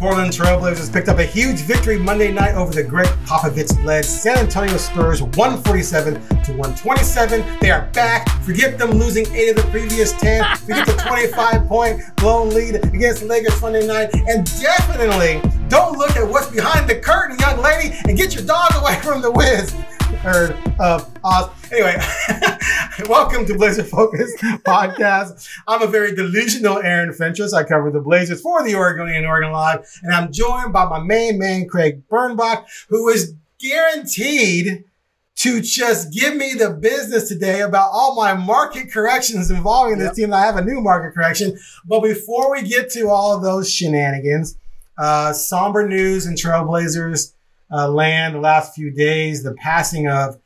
Portland Trailblazers picked up a huge victory Monday night over the Gregg Popovich-led San Antonio Spurs, 147 to 127. They are back. Forget them losing eight of the previous 10. Forget the 25-point blown lead against the Lakers Sunday night. And definitely don't look at what's behind the curtain, young lady, and get your dog away from the Wiz heard of Oz. Anyway, welcome to Blazer Focus podcast. I'm a very delusional Aaron Fentress. I cover the Blazers for the Oregonian Oregon Live, and I'm joined by my main man, Craig Birnbach, who is guaranteed to just give me the business today about all my market corrections involving this yep. team. I have a new market correction. But before we get to all of those shenanigans, uh, somber news and Trailblazers uh, land the last few days. The passing of,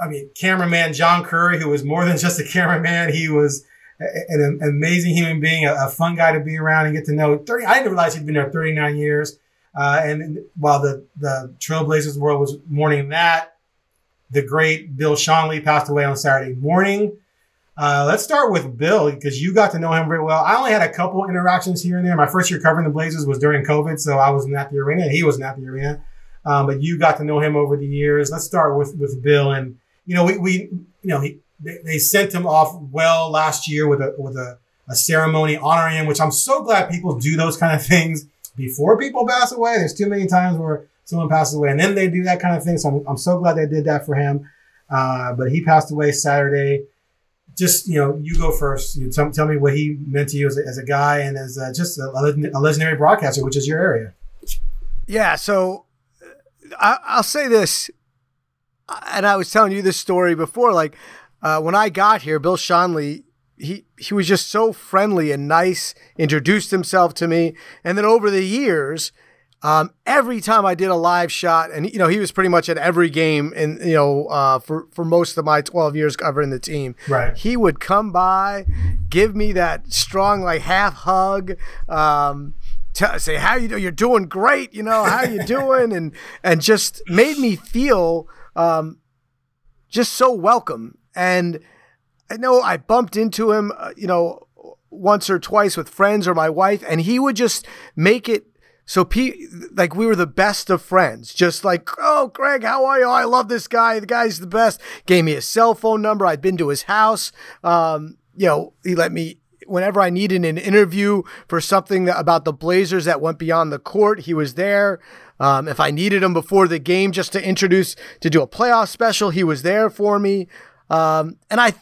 I mean, cameraman John Curry, who was more than just a cameraman. He was an, amazing human being, a, a, fun guy to be around and get to know. 30, I didn't realize he'd been there 39 years. Uh, and while the, the Trailblazers world was mourning that, the great Bill Schonely passed away on Saturday morning. Uh, let's start with Bill because you got to know him very well. I only had a couple interactions here and there. My first year covering the Blazers was during COVID, so I wasn't at the arena. And he wasn't at the arena, um, but you got to know him over the years. Let's start with with Bill, and you know we, we you know he, they, they sent him off well last year with a with a, a ceremony honoring him, which I'm so glad people do those kind of things before people pass away. There's too many times where someone passes away and then they do that kind of thing. So I'm, I'm so glad they did that for him. Uh, but he passed away Saturday just you know, you go first. You tell, tell me what he meant to you as a, as a guy and as a, just a, a, legendary broadcaster, which is your area. Yeah. So I, will say this, and I was telling you this story before. Like uh, when I got here, Bill Schonely, he he was just so friendly and nice. Introduced himself to me, and then over the years, um, every time I did a live shot, and you know he was pretty much at every game, and you know uh, for for most of my twelve years covering the team, right? He would come by, give me that strong like half hug, um, t- say how you do, you're doing great, you know how you doing, and and just made me feel um, just so welcome. And I know I bumped into him, uh, you know, once or twice with friends or my wife, and he would just make it so, P, like, we were the best of friends. Just like, oh, Greg, how are you? Oh, I love this guy. The guy's the best. Gave me his cell phone number. I'd been to his house. Um, you know, he let me, whenever I needed an interview for something about the Blazers that went beyond the court, he was there. Um, if I needed him before the game just to introduce, to do a playoff special, he was there for me. Um, and I,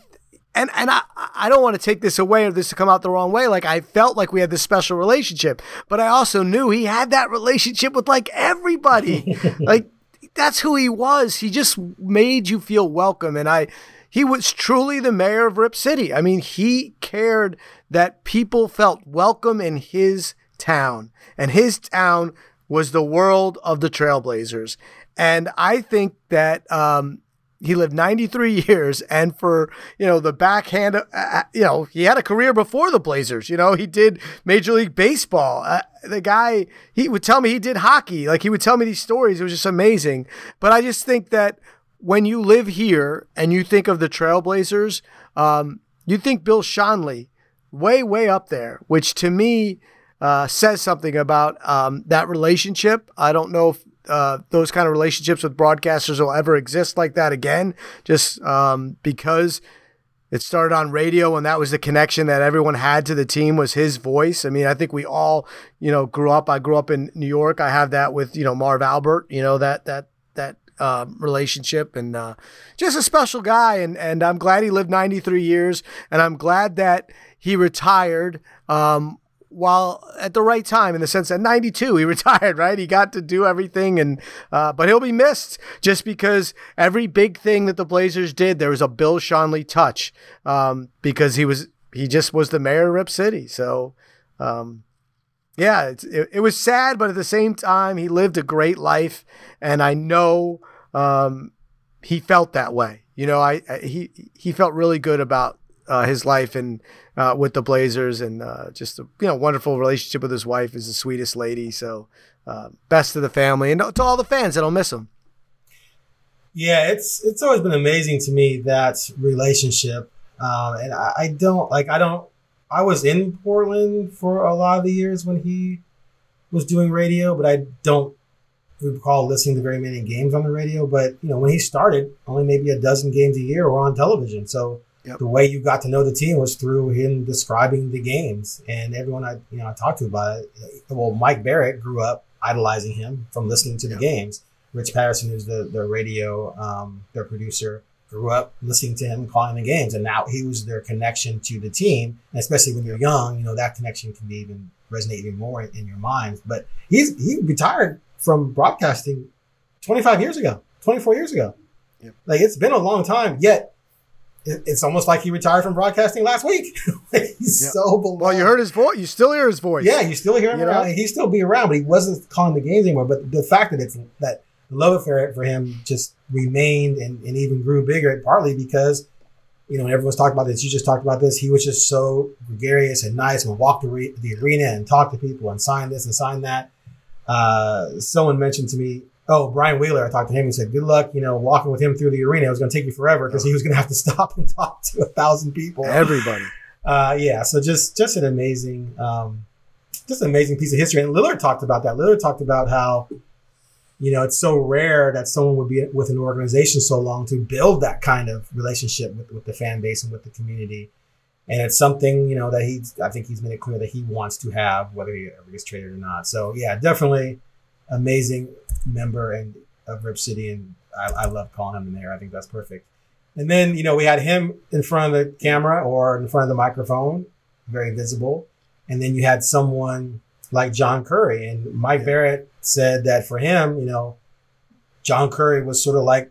and and I I don't want to take this away or this to come out the wrong way. Like I felt like we had this special relationship, but I also knew he had that relationship with like everybody. like that's who he was. He just made you feel welcome, and I. He was truly the mayor of Rip City. I mean, he cared that people felt welcome in his town, and his town was the world of the Trailblazers. And I think that um, he lived 93 years and for you know the backhand uh, uh, you know he had a career before the blazers you know? He did major league baseball. Uh, the guy he would tell me he did hockey. Like he would tell me these stories. It was just amazing. But i just think that when you live here and you think of the trailblazers um, you think bill schonely way way up there which to me uh, says something about um, that relationship. I don't know if uh, those kind of relationships with broadcasters will ever exist like that again, just um, because it started on radio and that was the connection that everyone had to the team was his voice. I mean, I think we all, you know, grew up. I grew up in New York. I have that with you know Marv Albert. You know that that that uh, relationship and uh, just a special guy. And and I'm glad he lived 93 years, and I'm glad that he retired. Um, while at the right time in the sense that 92 he retired right? He got to do everything and uh, but he'll be missed just because every big thing that the blazers did there was a bill schonely touch um, because he was he just was the mayor of rip city. So um, yeah it, it, was sad but at the same time he lived a great life. And i know um, he felt that way. You know I, I he he felt really good about uh, his life and uh, with the Blazers, and uh, just a you know wonderful relationship with his wife. is the sweetest lady. So uh, best to the family and to all the fans that'll miss him. Yeah, it's it's always been amazing to me that relationship, um, and I, I don't like I don't. I was in Portland for a lot of the years when he was doing radio, but I don't recall listening to very many games on the radio. But you know, when he started, only maybe a dozen games a year were on television. So yep. the way you got to know the team was through him describing the games, and everyone I you know I talked to about it. Well, Mike Barrett grew up idolizing him from listening to the yep. games. Rich Patterson, who's the the radio um, their producer, grew up listening to him calling the games, and now he was their connection to the team. And especially when you're young, you know that connection can be even resonate even more in your minds. But he's he retired from broadcasting 25 years ago, 24 years ago. Yep. Like it's been a long time, yet it's almost like he retired from broadcasting last week. he's yep. so beloved. Well, you heard his voice. You still hear his voice. Yeah, you still hear him you around. Know? He still be around, but he wasn't calling the games anymore. But the fact that it's that the love affair for him just remained and, and even grew bigger, partly because you know, everyone's talking about this. You just talked about this. He was just so gregarious and nice and walked the, re- the arena and talked to people and signed this and signed that. Uh, someone mentioned to me, oh, Brian Wheeler, I talked to him. He said, good luck, you know, walking with him through the arena. It was going to take you forever because he was going to have to stop and talk to a thousand people. Everybody. Uh, yeah. So just, just an amazing, um, just an amazing piece of history. And Lillard talked about that. Lillard talked about how, you know, it's so rare that someone would be with an organization so long to build that kind of relationship with, with the fan base and with the community and it's something you know that he, I think he's made it clear that he wants to have whether he ever gets traded or not. So yeah, definitely amazing member and of Rip City, and I, I love calling him in there. I think that's perfect. And then you know we had him in front of the camera or in front of the microphone, very visible, and then you had someone like John Curry, and Mike Barrett said that for him, you know, John Curry was sort of like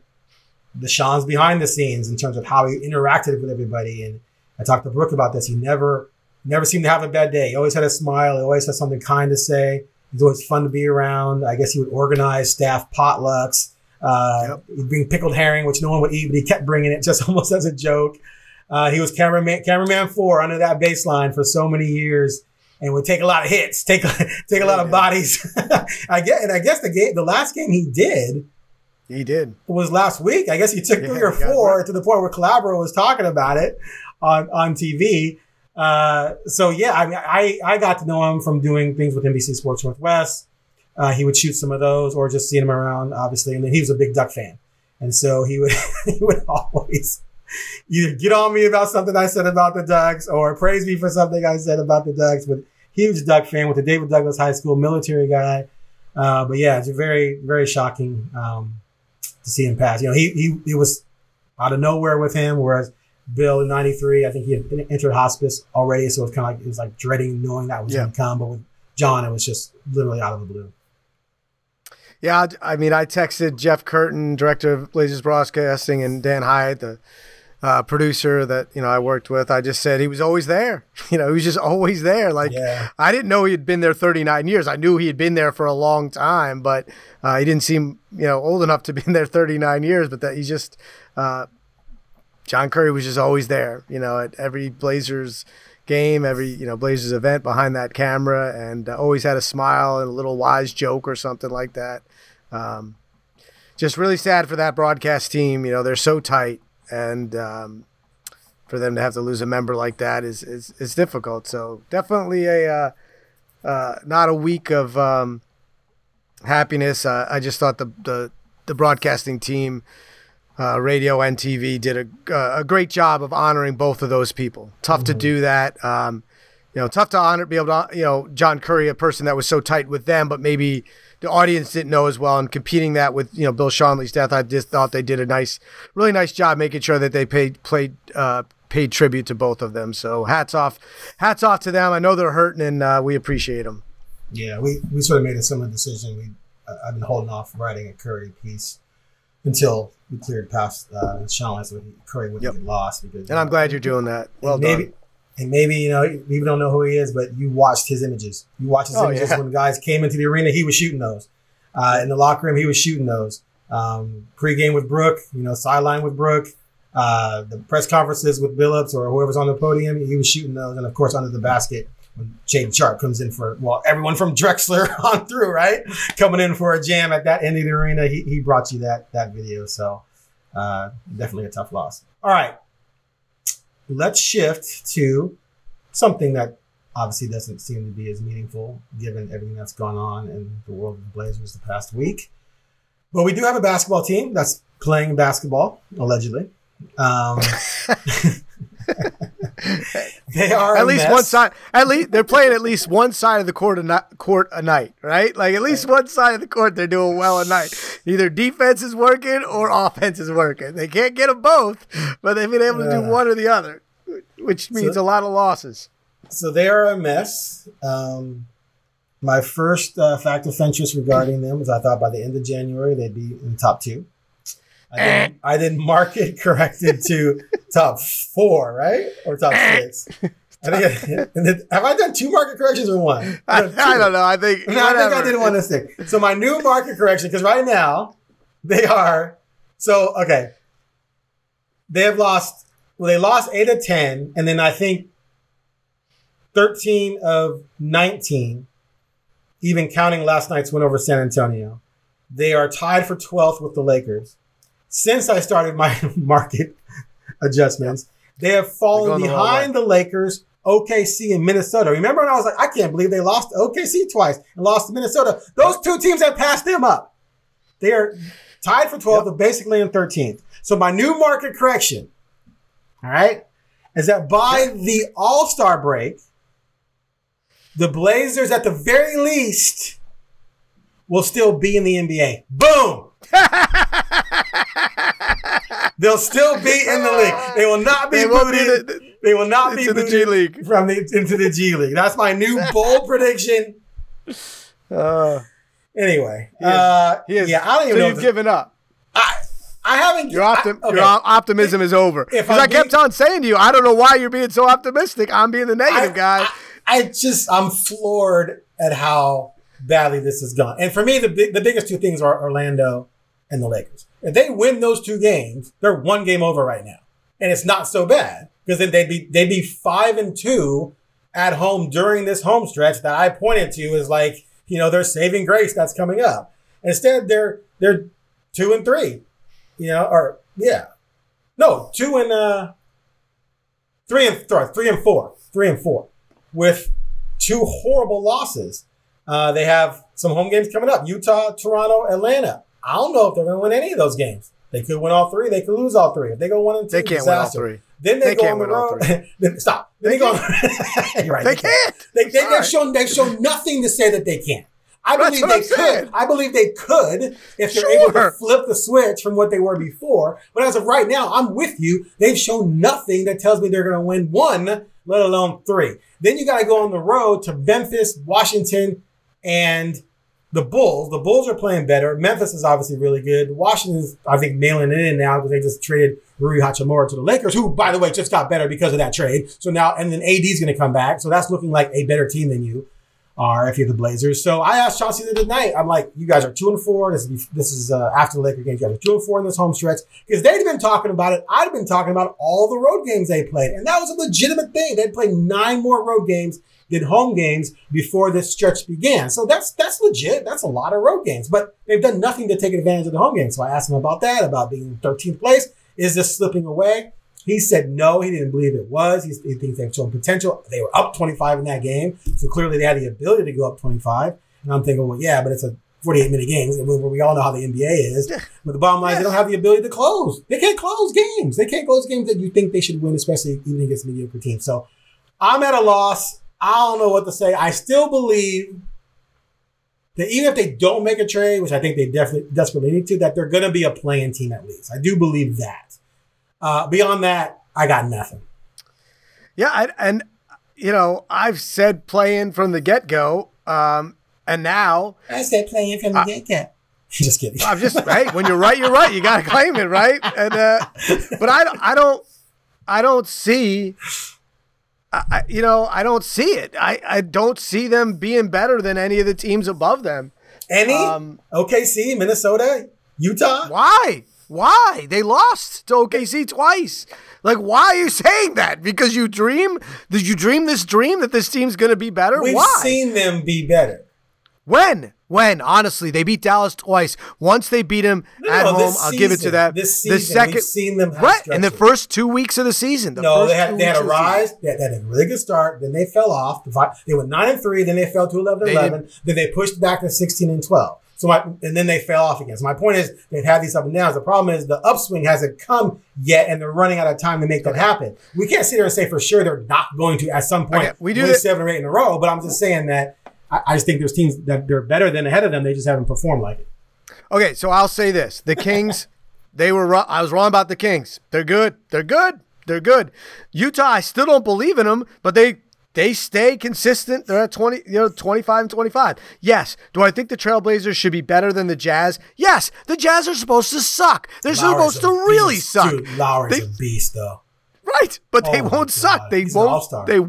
the Schonz behind the scenes in terms of how he interacted with everybody and I talked to Brooke about this. He never, never seemed to have a bad day. He always had a smile. He always had something kind to say. He's always fun to be around. I guess he would organize staff potlucks. Uh, yep. He'd bring pickled herring, which no one would eat, but he kept bringing it just almost as a joke. Uh, he was cameraman, cameraman four under that baseline for so many years and would take a lot of hits, take, take a lot of bodies. I get, and I guess the game, the last game he did, he did was last week. I guess he took yeah, three or four to the point where Calabro was talking about it on on TV. Uh, so yeah, I I I got to know him from doing things with NBC Sports Northwest. Uh, he would shoot some of those, or just seeing him around, obviously. And then he was a big Duck fan, and so he would he would always either get on me about something I said about the Ducks, or praise me for something I said about the Ducks. But huge Duck fan with the David Douglas High School military guy. Uh, but yeah, it's very very shocking um, to see him pass. You know, he he it was out of nowhere with him, whereas Bill in '93, I think he had entered hospice already, so it was kind of like it was like dreading knowing that was yeah. going to come. But with John, it was just literally out of the blue. Yeah, I mean, I texted Jeff Curtin, director of Blazers Broadcasting, and Dan Hyatt, the uh, producer that you know I worked with. I just said he was always there. You know, he was just always there. Like yeah. I didn't know he had been there 39 years. I knew he had been there for a long time, but uh, he didn't seem you know old enough to be in there 39 years. But that he just uh, John Curry was just always there, you know, at every Blazers game, every you know Blazers event behind that camera, and uh, always had a smile and a little wise joke or something like that. Um, just really sad for that broadcast team. You know, they're so tight, and um, for them to have to lose a member like that is is, is difficult. So definitely a uh, uh, not a week of um, happiness. Uh, I just thought the the the broadcasting team uh, radio and TV did a, uh, a great job of honoring both of those people. Tough mm-hmm. to do that. Um, you know, tough to honor, be able to, you know, John Curry, a person that was so tight with them, but maybe the audience didn't know as well. And competing that with, you know, Bill Schonely's death, I just thought they did a nice, really nice job making sure that they paid, played, uh, paid tribute to both of them. So hats off, hats off to them. I know they're hurting and uh, we appreciate them. Yeah, we, we sort of made a similar decision. We, I've been holding off writing a Curry piece until we cleared past uh, Sean, so wouldn't yep. get lost. Because, and I'm glad you're doing that. Well maybe, done. And maybe you know you don't know who he is, but you watched his images. You watched his oh, images yeah. when guys came into the arena. He was shooting those. Uh, in the locker room, he was shooting those. Um, pre-game with Brooke, you know, sideline with Brooke, uh, the press conferences with Billups or whoever's on the podium, he was shooting those, and of course under the basket Shaedon Sharpe comes in for well, everyone from Drexler on through, right? Coming in for a jam at that end of the arena, he, he brought you that that video. So uh, definitely a tough loss. All right, let's shift to something that obviously doesn't seem to be as meaningful given everything that's gone on in the world of the Blazers the past week. But we do have a basketball team that's playing basketball, allegedly. Um, they are at a least mess. one side. At least they're playing at least one side of the court a ni- court a night, right? Like at least one side of the court they're doing well a night. Either defense is working or offense is working. They can't get them both, but they've been able to do one or the other, which means a lot of losses. So they are a mess. Um, my first uh, fact of interest regarding them was I thought by the end of January they'd be in the top two. I didn't, eh. I didn't mark it corrected to top four, right? Or top eh. six. I think. and then, have I done two market corrections or one? I, I've I don't know. I think No, I think I did one this thing. So my new market correction, because right now they are so okay. They have lost. Well, they lost eight of ten, and then I think thirteen of nineteen, even counting last night's win over San Antonio. They are tied for twelfth with the Lakers. Since I started my market adjustments, they have fallen going the behind the Lakers, OKC, and Minnesota. Remember when I was like, I can't believe they lost to OKC twice and lost to Minnesota. Those two teams have passed them up. They are tied for 12th, but basically in 13th. So my new market correction, all right, is that by the All Star break, the Blazers at the very least will still be in the NBA. Boom! They'll still be in the league. They will not be They won't be booted. the- they will not be into the G League. from the into the G League. That's my new bold prediction. Uh, Anyway, He is- uh, he is, yeah, I don't even so know. you've if- given up. I, I haven't. Your, I- okay. your op- optimism is over. Because I'm kept on saying to you, I don't know why you're being so optimistic. I'm being the negative I- guy. I, I just I'm floored at how badly this has gone. And for me, the the biggest two things are Orlando and the Lakers. If they win those two games, they're one game over right now, and it's not so bad because then they'd be they'd be five and two at home during this home stretch that I pointed to as like you know their saving grace that's coming up. Instead, they're they're two and three, you know, or yeah, no, two and uh, three and three and four, three and four, with two horrible losses. Uh, they have some home games coming up: Utah, Toronto, Atlanta. I don't know if they're going to win any of those games. They could win all three. They could lose all three. If they go one and two, They can't win all three. Then they, They go can't on the win all road. then, stop. Then they, go. You're right. They can't. They, they, Sorry. they've shown they've shown nothing to say that they can't. I believe they I'm could. saying. I believe they could if they're able to flip the switch from what they were before. But as of right now, I'm with you. They've shown nothing that tells me they're going to win one, let alone three. Then you got to go on the road to Memphis, Washington, and the Bulls. The Bulls are playing better. Memphis is obviously really good. Washington's, I think, nailing it in now because they just traded Rui Hachimura to the Lakers, who, by the way, just got better because of that trade. So now, and then AD's going to come back. So that's looking like a better team than you are if you're the Blazers. So I asked Chauncey the other night, I'm like, you guys are two and four. This is this is uh, after the Laker games. You guys are two and four in this home stretch because they'd been talking about it. I'd been talking about all the road games they played, and that was a legitimate thing. They'd played nine more road games than home games before this stretch began. So that's that's legit. That's a lot of road games, but they've done nothing to take advantage of the home games. So I asked him about that, about being in 13th place. Is this slipping away? He said no, he didn't believe it was. He, he thinks they've shown potential. They were up 25 in that game, so clearly they had the ability to go up 25. And I'm thinking, well, yeah, but it's a 48 minute games, we all know how the NBA is. But the bottom line is they don't have the ability to close. They can't close games. They can't close games that you think they should win, especially even against mediocre teams. So I'm at a loss. I don't know what to say. I still believe that even if they don't make a trade, which I think they definitely desperately need to, that they're going to be a playing team at least. I do believe that. Uh, beyond that, I got nothing. Yeah, I, and you know, I've said playing from the get go, um, and now I said playing from the get go. Just kidding. I'm just hey, when you're right, you're right. You gotta claim it, right? And uh, but I, I don't, I don't see, I, you know, I don't see it. I, I don't see them being better than any of the teams above them. Any? Um, OKC, Minnesota, Utah? Why? Why? They lost to OKC twice. Like, why are you saying that? Because you dream? Did you dream this dream that this team's going to be better? We've why? seen them be better. when? When honestly, they beat Dallas twice. Once they beat him No, at no, home, I'll give it to season. them. This the season, second, we've seen them right in the first two weeks of the season. The no, they had they had a the rise. They had, they had a really good start. Then they fell off. They went nine and three. Then they fell to 11 They 11. Then they pushed back to sixteen and twelve. So my, and then they fell off again. So my point is they've had these up and downs. The problem is the upswing hasn't come yet, and they're running out of time to make that happen. We can't sit there and say for sure they're not going to at some point Okay, we do win this- seven or eight in a row. But I'm just saying that I, I just think there's teams that they're better than ahead of them. They just haven't performed like it. Okay, so I'll say this: the Kings, they were. Wrong. I was wrong about the Kings. They're good. They're good. They're good. Utah, I still don't believe in them, but they they stay consistent. They're at twenty, you know, twenty five and twenty five. Yes. Do I think the Trailblazers should be better than the Jazz? Yes. The Jazz are supposed to suck. They're Lauri's supposed to really beast. suck. Dude, Lauri's They- a beast, though. Right, but they Oh my won't suck. They He's won't. They,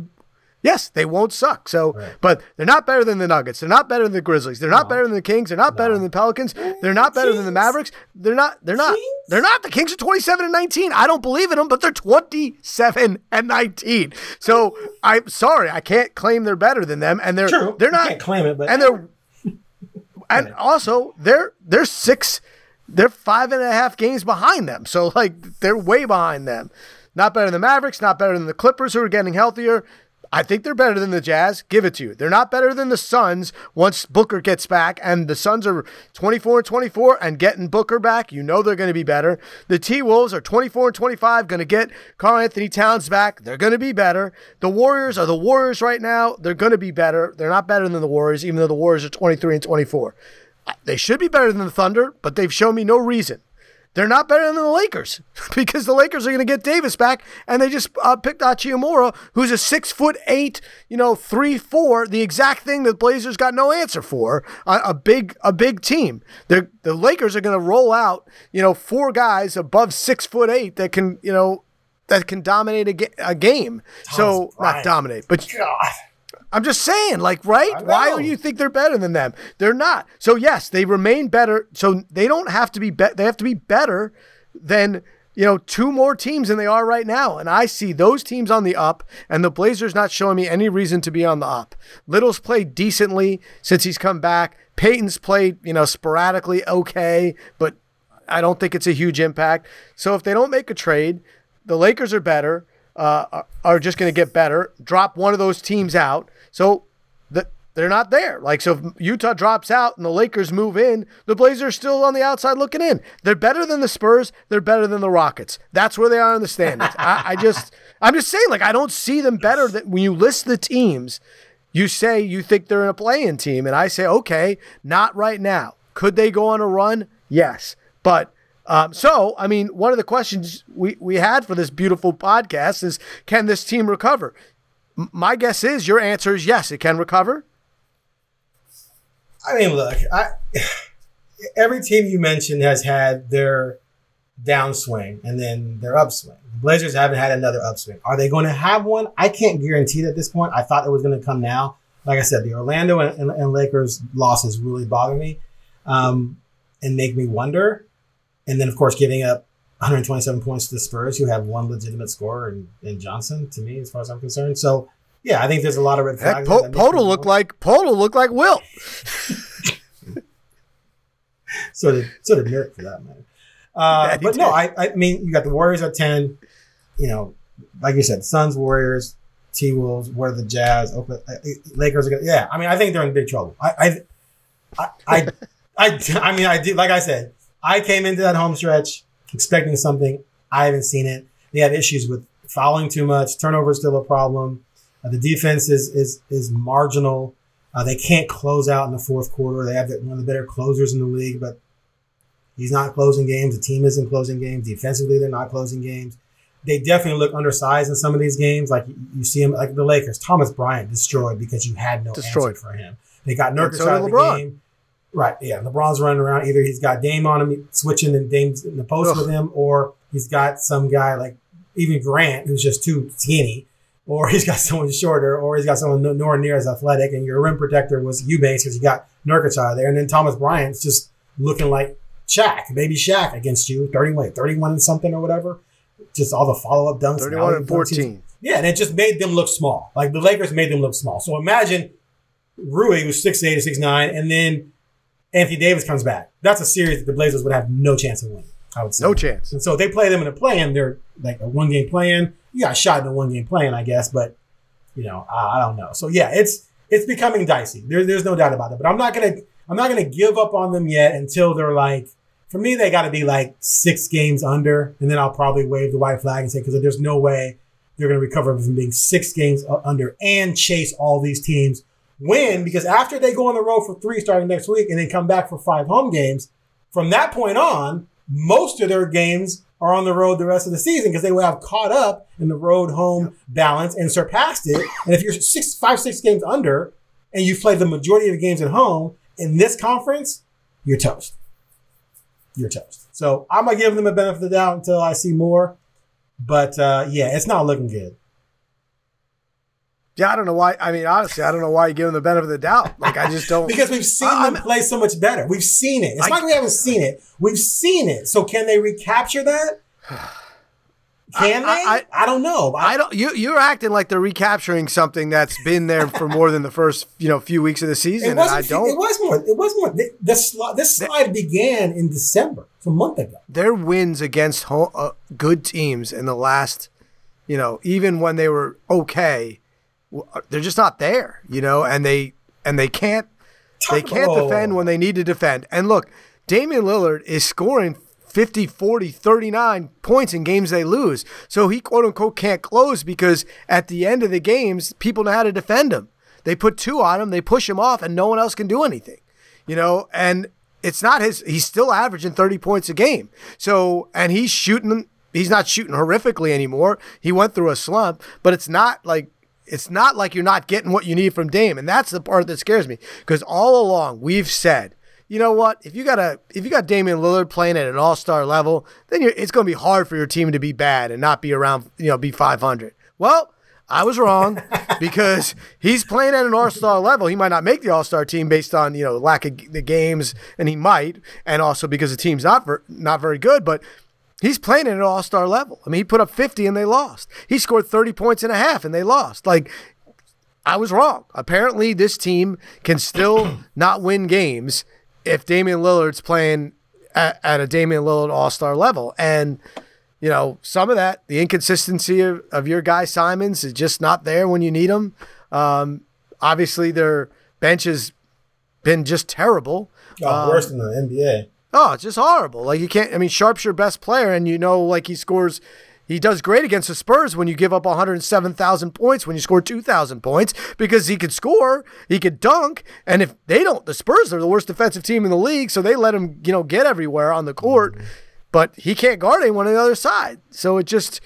yes, they won't suck. So, Right. but they're not better than the Nuggets. They're not better than the Grizzlies. They're not better than the Kings. They're not better than the Pelicans. They're not better than the Mavericks. They're not. They're not. Kings? They're not. The Kings are twenty-seven and nineteen. I don't believe in them, but they're twenty-seven and nineteen. So I'm sorry, I can't claim they're better than them, and they're True. they're You not. can't claim it, but and they're and also they're they're six they're five and a half games behind them so like they're way behind them not better than the mavericks not better than the clippers who are getting healthier i think they're better than the jazz. Give it to you. They're not better than the suns once booker gets back and the suns are 24 and 24 and getting booker back you know they're going to be better. The t-wolves are 24 and 25 going to get karl anthony towns back. They're going to be better. The warriors are the warriors right now. They're going to be better. They're not better than the warriors even though the warriors are 23 and 24 they should be better than the Thunder, but they've shown me no reason. They're not better than the Lakers because the Lakers are going to get Davis back, and they just uh, picked Hachimura, who's a six foot eight, you know, three four, the exact thing that Blazers got no answer for. A, a big, a big team. They're, the Lakers are going to roll out, you know, four guys above six foot eight that can, you know, that can dominate a, ga- a game. so not dominate, but God. I'm just saying, like, right? Why do you think they're better than them? They're not. So yes, they remain better. So they don't have to be. be- they have to be better than you know two more teams than they are right now. And I see those teams on the up, and the Blazers not showing me any reason to be on the up. Little's played decently since he's come back. Payton's played, you know, sporadically okay, but I don't think it's a huge impact. So if they don't make a trade, the Lakers are better, uh, are- just going to get better. Drop one of those teams out, so the, they're not there. Like so, if Utah drops out and the Lakers move in, the Blazers are still on the outside looking in. They're better than the Spurs. They're better than the Rockets. That's where they are in the standings. I, I just, I'm just saying, like I don't see them better than when you list the teams. You say you think they're in a play-in team, and I say, okay, not right now. Could they go on a run? Yes, but um, so I mean, one of the questions we we had for this beautiful podcast is, can this team recover? M- my guess is your answer is yes, it can recover. I mean, look, I, every team you mentioned has had their downswing and then their upswing. The Blazers haven't had another upswing. Are they going to have one? I can't guarantee that at this point. I thought it was going to come now. Like I said, the Orlando and, and, and Lakers losses really bother me um, and make me wonder. And then, of course, giving up 127 points to the Spurs, who have one legitimate scorer in, in Johnson, to me, as far as I'm concerned. So, yeah, I think there's a lot of red flags. po- that make me Poeltl looked like Poeltl looked like Wilt. so did so did Nurk for that matter. Uh, but no. I, I mean you got the Warriors at ten. You know, like you said, Suns, Warriors, T Wolves, where the Jazz, Oakland, uh, Lakers are gonna. Yeah, I mean I think they're in big trouble. I I I I, I, I mean I did like I said, I came into that home stretch expecting something. I haven't seen it. They have issues with fouling too much. Turnover is still a problem. Uh, the defense is is is marginal. Uh, they can't close out in the fourth quarter. They have one of the better closers in the league, but he's not closing games. The team isn't closing games. Defensively, they're not closing games. They definitely look undersized in some of these games. Like you, see him, like the Lakers. Thomas Bryant destroyed because you had no Destroyed. answer for him. They got Nurkic so out of the LeBron. game. Right, yeah. LeBron's running around. Either he's got Dame on him, switching and Dame's in the post Ugh. with him, or he's got some guy like even Grant who's just too skinny, or he's got someone shorter, or he's got someone no- nowhere near as athletic. And your rim protector was Eubanks because you got Nurkic out of there, and then Thomas Bryant's just looking like Shaq, baby Shaq against you, thirty what, thirty-one and something or whatever. Just all the follow-up dunks, Thirty-one and fourteen. Yeah, and it just made them look small. Like the Lakers made them look small. So imagine Rui was 6'8 or 6'9, and then Anthony Davis comes back, that's a series that the Blazers would have no chance of winning. I would say No chance. And so if they play them in a play-in, they're like a one game play-in. You got shot in a one game play-in, I guess, but you know, I, I don't know. So yeah, it's it's becoming dicey. There, there's no doubt about it. But I'm not gonna I'm not gonna give up on them yet until they're like for me they got to be like six games under, and then I'll probably wave the white flag and say because there's no way they're gonna recover from being six games under and chase all these teams. Win because after they go on the road for three starting next week and then come back for five home games, from that point on, most of their games are on the road the rest of the season because they will have caught up in the road home balance and surpassed it. And if you're six, five, six games under and you've played the majority of the games at home in this conference, you're toast. You're toast. So I'm gonna give them a benefit of the doubt until I see more. But uh, yeah, it's not looking good. Yeah, I don't know why. I mean, honestly, I don't know why you give them the benefit of the doubt. Like, I just don't. Because we've seen I- them play so much better. We've seen it. It's I- not like we haven't seen it. We've seen it. So can they recapture that? Can I- they? I- I, don't know. I don't. You you're acting like they're recapturing something that's been there for more than the first you know few weeks of the season, it and. I It don't. was more. It was more. The, the sli- this slide began in December. It's a month ago. Their wins against ho- uh, good teams in the last, you know, even when they were okay, Uh, they're just not there. You know, and they and they can't they can't oh. defend when they need to defend. And look, Damian Lillard is scoring 50, 40, 39 points in games they lose. So he quote unquote can't close because at the end of the games, people know how to defend him. They put two on him, they push him off, and no one else can do anything. You know, and it's not his he's still averaging 30 points a game. So and he's shooting he's not shooting horrifically anymore. He went through a slump, but it's not like it's not like you're not getting what you need from Dame, and that's the part that scares me because all along we've said, you know what? If you got a if you got Damian Lillard playing at an All Star level, then you're, it's going to be hard for your team to be bad and not be around, you know, be 500. Well, I was wrong because he's playing at an All Star level. He might not make the All Star team based on you know lack of the games, and he might, and also because the team's not ver- not very good, but. He's playing at an all star level. I mean, he put up 50 and they lost. He scored 30 points and a half and they lost. Like, I was wrong. Apparently, this team can still not win games if Damian Lillard's playing at, at a Damian Lillard all star level. And, you know, some of that, the inconsistency of, of your guy Simons is just not there when you need him. Um, obviously, their bench has been just terrible. Oh, worse than the NBA. Oh, it's just horrible. Like you can't. I mean, Sharpe's your best player, and you know, like he scores. He does great against the Spurs when you give up 107,000 points, when you score 2,000 points, because he could score, he could dunk, and if they don't, the Spurs are the worst defensive team in the league, so they let him, you know, get everywhere on the court, but he can't guard anyone on the other side. So it just,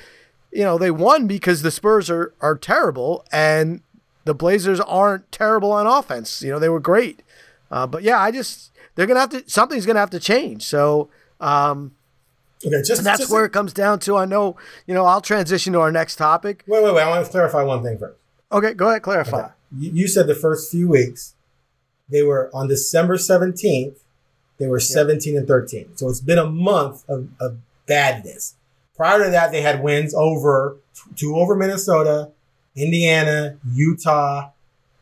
you know, they won because the Spurs are are terrible, and the Blazers aren't terrible on offense. You know, they were great, uh, but yeah, I just they're gonna have to something's gonna have to change. So. Um, Okay, just and that's just- where it comes down to. I know, you know, I'll transition to our next topic. Wait, wait, wait. I want to clarify one thing first. Okay, go ahead, clarify. You, you said the first few weeks they were on December seventeenth. They were seventeen and thirteen. So it's been a month of, of badness. Prior to that, they had wins over two over Minnesota, Indiana, Utah,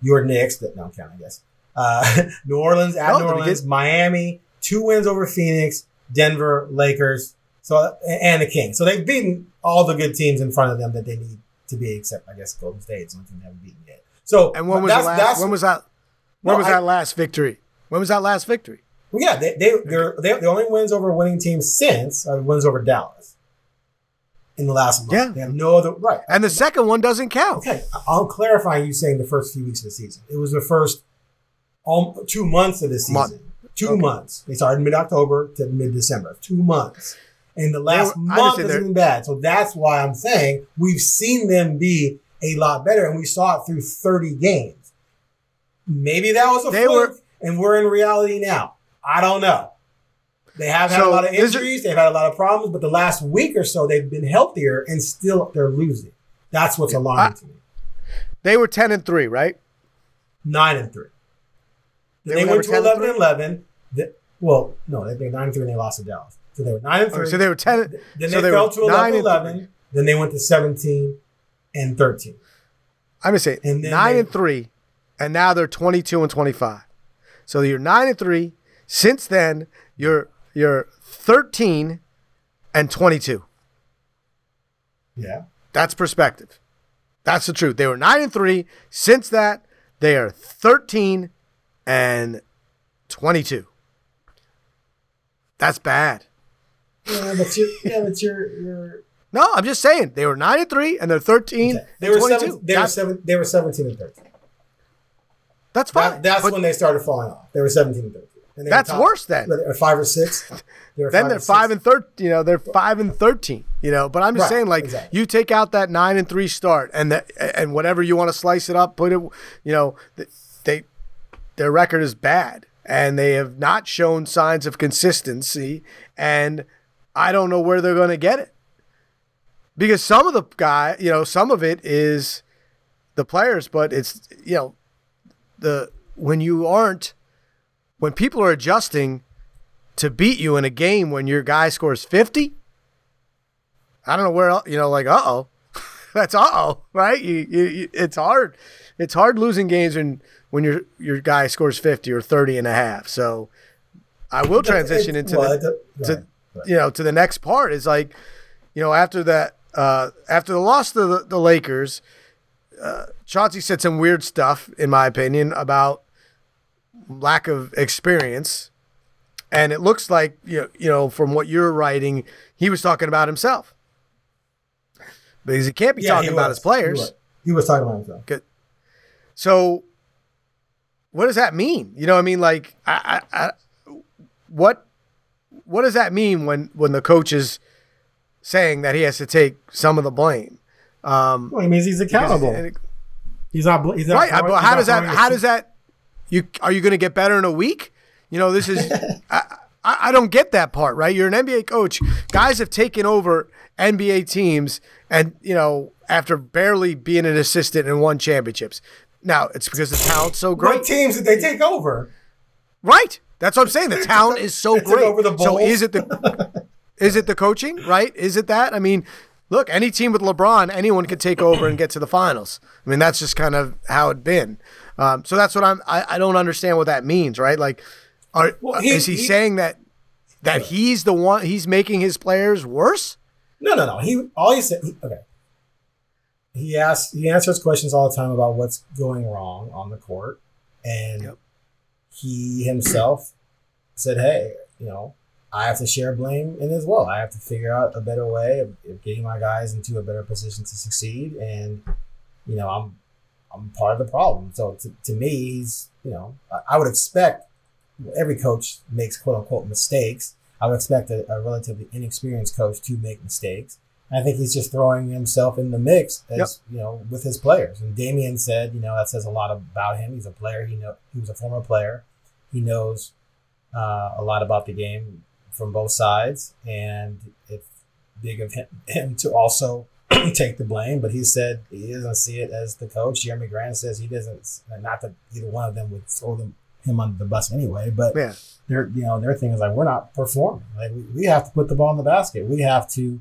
your Knicks. That don't count, I guess. Uh, New Orleans at No, New Orleans, get- Miami, two wins over Phoenix, Denver, Lakers. So and the Kings. So they've beaten all the good teams in front of them that they need to be, except I guess Golden State. It's the only team they haven't beaten yet. So And when was that's, last? that's- When was that? When was I- that last victory? When was that last victory? well, yeah, they they they're, they the only wins over winning teams since are wins over Dallas in the last month. Yeah. they have no other right. And the second one doesn't count. Okay, I'm clarifying you saying the first few weeks of the season. It was the first um, two months of the season. Month. Two Okay. months. They started mid October to mid December. Two months. And the last month has been bad. So that's why I'm saying we've seen them be a lot better, and we saw it through 30 games. Maybe that was a They fluke, were- and we're in reality now. I don't know. They have had a lot of it- injuries. They've had a lot of problems, but the last week or so they've been healthier, and still they're losing. That's what's alarming I- to me. They were ten and three, right? nine and three. Then They they, went to never 10 and eleven and eleven. The- well, no, they made nine and three and they lost to Dallas. So they were nine and Okay, three. so they were ten. then so they, they fell to 11 and 11. three. Then they went to seventeen and thirteen. I'm gonna say And nine they- and three, and now they're twenty-two and twenty-five. So you're nine and three, Since then, you're you're 13 and 22. Yeah. That's perspective. That's the truth. They were 9 and 3. Since that, they are 13 and 22. That's bad. Yeah, but you yeah, but you're you're No, I'm just saying they were 9 and 3 and they're 13 they were 22. seven, they were seven they were seventeen and thirteen. That's fine. That, that's But when they started falling off. They were seventeen and thirteen. And That's top- worse then. Or five or six. They then five they're five and thirteen. You know, they're five and thirteen. You know, but I'm just Right, saying, like, exactly. you take out that nine and three start, and that and whatever you want to slice it up, put it. You know, they their record is bad, and they have not shown signs of consistency, and I don't know where they're going to get it. Because some of the guy, you know, some of it is the players, but it's you know the when you aren't when people are adjusting to beat you in a game when your guy scores 50 i don't know where else you know like uh-oh. That's uh-oh right? You, you, you it's hard. It's hard losing games when when your your guy scores 50 or 30 and a half so i will transition into well, the, to, ahead. you know to the next part is like you know after that uh after the loss to the, the lakers uh chauncey said some weird stuff in my opinion about lack of experience and it looks like you know, you know from what you're writing he was talking about himself because he can't be Yeah, talking about was. his players He was, He was talking about himself. Good. So, what does that mean? You know, what I mean, like, I, I, I, what, what does that mean when when the coach is saying that he has to take some of the blame? Um, Well, he means he's accountable. it- He's not. He's not right? throwing- how does that? How does that? You are you going to get better in a week? You know, this is. I, I I don't get that part, right? You're an NBA coach. Guys have taken over NBA teams, and you know, after barely being an assistant and won championships. Now it's because the talent's so great. What teams did they take over? right? That's what I'm saying. The talent is so They great. over the so is it the is it the coaching? Right? Is it that? I mean, look, any team with LeBron, anyone could take over and get to the finals. I mean, that's just kind of how it's been. Um, so that's what I'm. I, I don't understand what that means, right? Like, are, Well, he- is he, he- saying that that he's the one? He's making his players worse. No, no, no. He all he said. He, okay. He asks. He answers questions all the time about what's going wrong on the court, and Yep. he himself said, "Hey, you know, I have to share blame in as well. I have to figure out a better way of, of getting my guys into a better position to succeed, and you know, I'm I'm part of the problem. So to, to me, he's you know, I, I would expect every coach makes quote unquote mistakes. I would expect a, a relatively inexperienced coach to make mistakes. I think he's just throwing himself in the mix as Yep. you know with his players. And Damian said, you know, that says a lot about him. He's a player. He know he was a former player. He knows uh, a lot about the game from both sides, and it's big of him, him to also take the blame. But he said he doesn't see it as the coach. Jerami Grant says he doesn't. Not that either one of them would throw them him under the bus anyway, but Yeah. their you know their thing is like we're not performing. Like we, we have to put the ball in the basket. We have to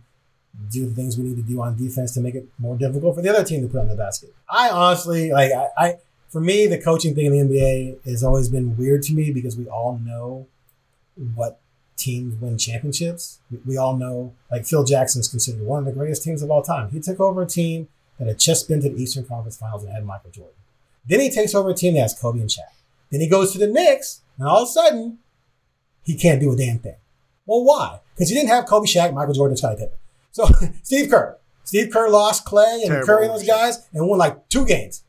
do the things we need to do on defense to make it more difficult for the other team to put on the basket. I honestly like I, I for me the coaching thing in the NBA has always been weird to me because we all know what teams win championships. We, all know like Phil Jackson is considered one of the greatest teams of all time. He took over a team that had just been to the Eastern Conference Finals and had Michael Jordan. Then he takes over a team that has Kobe and Shaq. Then he goes to the Knicks, and all of a sudden, he can't do a damn thing. Well, why? Because he didn't have Kobe Shaq, Michael Jordan, Scottie Pippen. So Steve Kerr. Steve Kerr lost Klay and Terrible Curry and those guys and won like two games.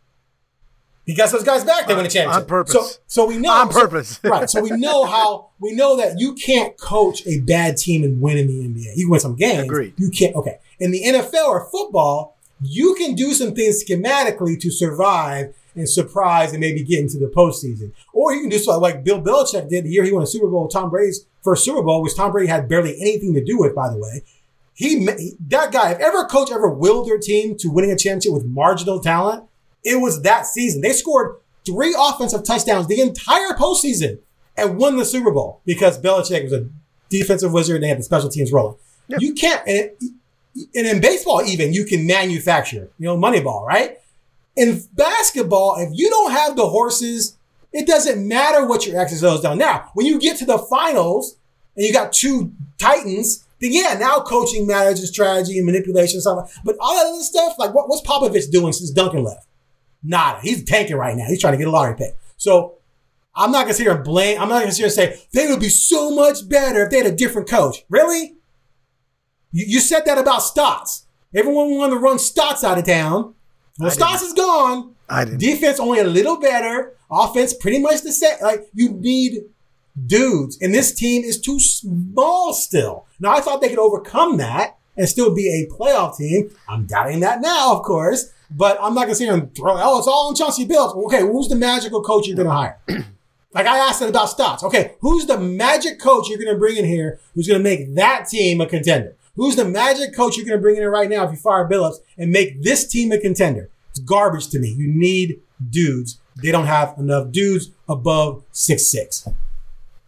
He got those guys back. They win a championship On purpose. So, so we know On so- purpose. right? So we know how we know that you can't coach a bad team and win in the NBA. You can win some games. Agreed. You can't. Okay. In the NFL or football, you can do some things schematically to survive and surprise and maybe get into the postseason. Or you can do so like Bill Belichick did the year he won a Super Bowl. Tom Brady's first Super Bowl, which Tom Brady had barely anything to do with, by the way. He that guy. If ever a coach ever willed their team to winning a championship with marginal talent, it was that season. They scored three offensive touchdowns the entire postseason and won the Super Bowl because Belichick was a defensive wizard and they had the special teams rolling. You can't, and, and in baseball, even you can manufacture, you know, Moneyball, right? In basketball, if you don't have the horses It doesn't matter what your X's and O's done. Now, when you get to the finals and you got two Titans, then yeah, now coaching matters and strategy and manipulation and stuff. But all that other stuff, like what, what's Popovich doing since Duncan left? Nada. He's tanking right now. He's trying to get a lottery pick. So I'm not gonna sit here and blame. I'm not gonna sit here and say they would be so much better if they had a different coach. Really? You, you said that about Stotts. Everyone wanted to run Stotts out of town. Well, Stotts is gone. I didn't. Defense only a little better. Offense pretty much the same. Like you need dudes, and this team is too small still. Now I thought they could overcome that and still be a playoff team. I'm doubting that now, of course. But I'm not gonna sit here and throw. Oh, it's all on Chauncey Billups. Okay, who's the magical coach you're gonna hire? like I asked it about Stotts. Okay, who's the magic coach you're gonna bring in here who's gonna make that team a contender? Who's the magic coach you're gonna bring in right now if you fire Billups and make this team a contender? It's garbage to me. You need dudes. They don't have enough dudes above six six.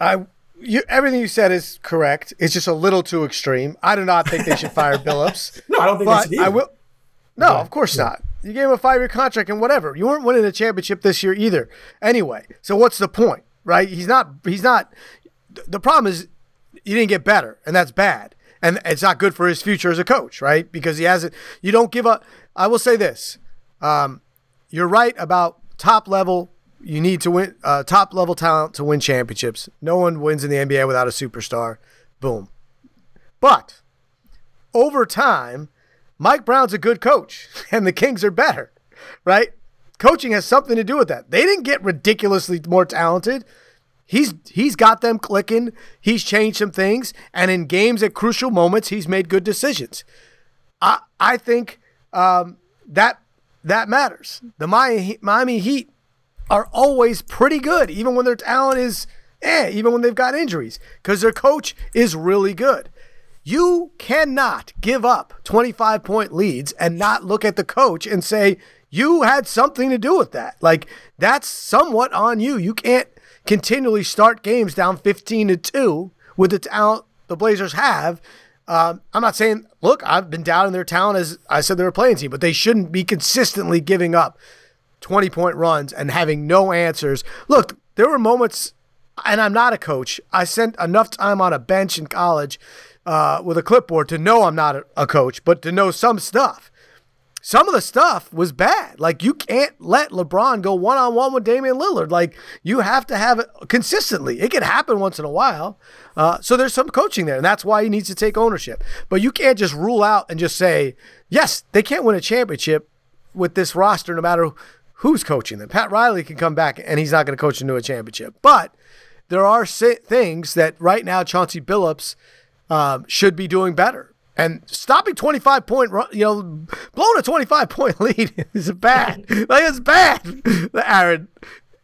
I you, everything you said is correct. It's just a little too extreme. I do not think they should fire Billups. No, I don't think but they should. I will. No, of course not. You gave him a five year contract and whatever. You weren't winning a championship this year either. Anyway, so what's the point, right? He's not. He's not. The problem is you didn't get better, and that's bad, and it's not good for his future as a coach, right? Because he hasn't. You don't give up. I will say this. Um, you're right about top level. You need to win uh, top level talent to win championships. No one wins in the NBA without a superstar. Boom. But over time, Mike Brown's a good coach, and the Kings are better, right? Coaching has something to do with that. They didn't get ridiculously more talented. He's he's got them clicking. He's changed some things, and in games at crucial moments, he's made good decisions. I I think um, that that matters. The Miami, Miami Heat are always pretty good, even when their talent is eh, even when they've got injuries, because their coach is really good. You cannot give up 25 point leads and not look at the coach and say, you had something to do with that. Like, that's somewhat on you. You can't continually start games down 15 to 2 with the talent the Blazers have. Um, I'm not saying, look, I've been down in their talent as I said they were playing team, but they shouldn't be consistently giving up 20 point runs and having no answers. Look, there were moments, and I'm not a coach. I spent enough time on a bench in college uh, with a clipboard to know I'm not a, coach, but to know some stuff. Some of the stuff was bad. Like you can't let LeBron go one on one with Damian Lillard. Like you have to have it consistently. It can happen once in a while. Uh, so there's some coaching there, and that's why he needs to take ownership. But you can't just rule out and just say, yes, they can't win a championship with this roster, no matter who's coaching them. Pat Riley can come back, and he's not going to coach into a championship. But there are things that right now Chauncey Billups um, should be doing better. And stopping 25 point, you know, blowing a 25 point lead is bad. like, it's bad, Aaron.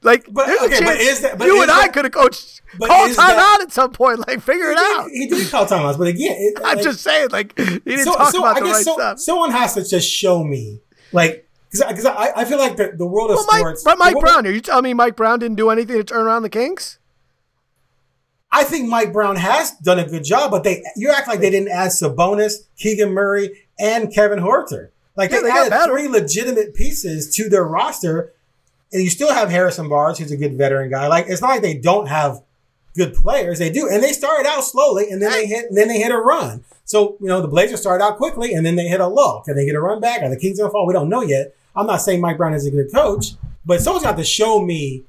Like, but, okay, but is that, but you and that, I could have coached, call timeout at some point. Like, figure it out. He did call timeouts, but again, it, I'm like, just saying, like, he didn't so, talk so about I the guess right so, stuff. someone has to just show me, like, because I, I feel like the, the world of Well, Mike, sports. but Mike Brown, are you telling me Mike Brown didn't do anything to turn around the Kings? I think Mike Brown has done a good job, but they you act like they didn't add Sabonis, Keegan Murray, and Kevin Huerter. Like Yeah, they, they added three legitimate pieces to their roster, and you still have Harrison Barnes, who's a good veteran guy. Like it's not like they don't have good players; they do, and they started out slowly, and then they hit, and then they hit a run. So you know the Blazers started out quickly, and then they hit a lull. Can they get a run back? Are the Kings gonna fall? We don't know yet. I'm not saying Mike Brown is a good coach, but someone's got to show me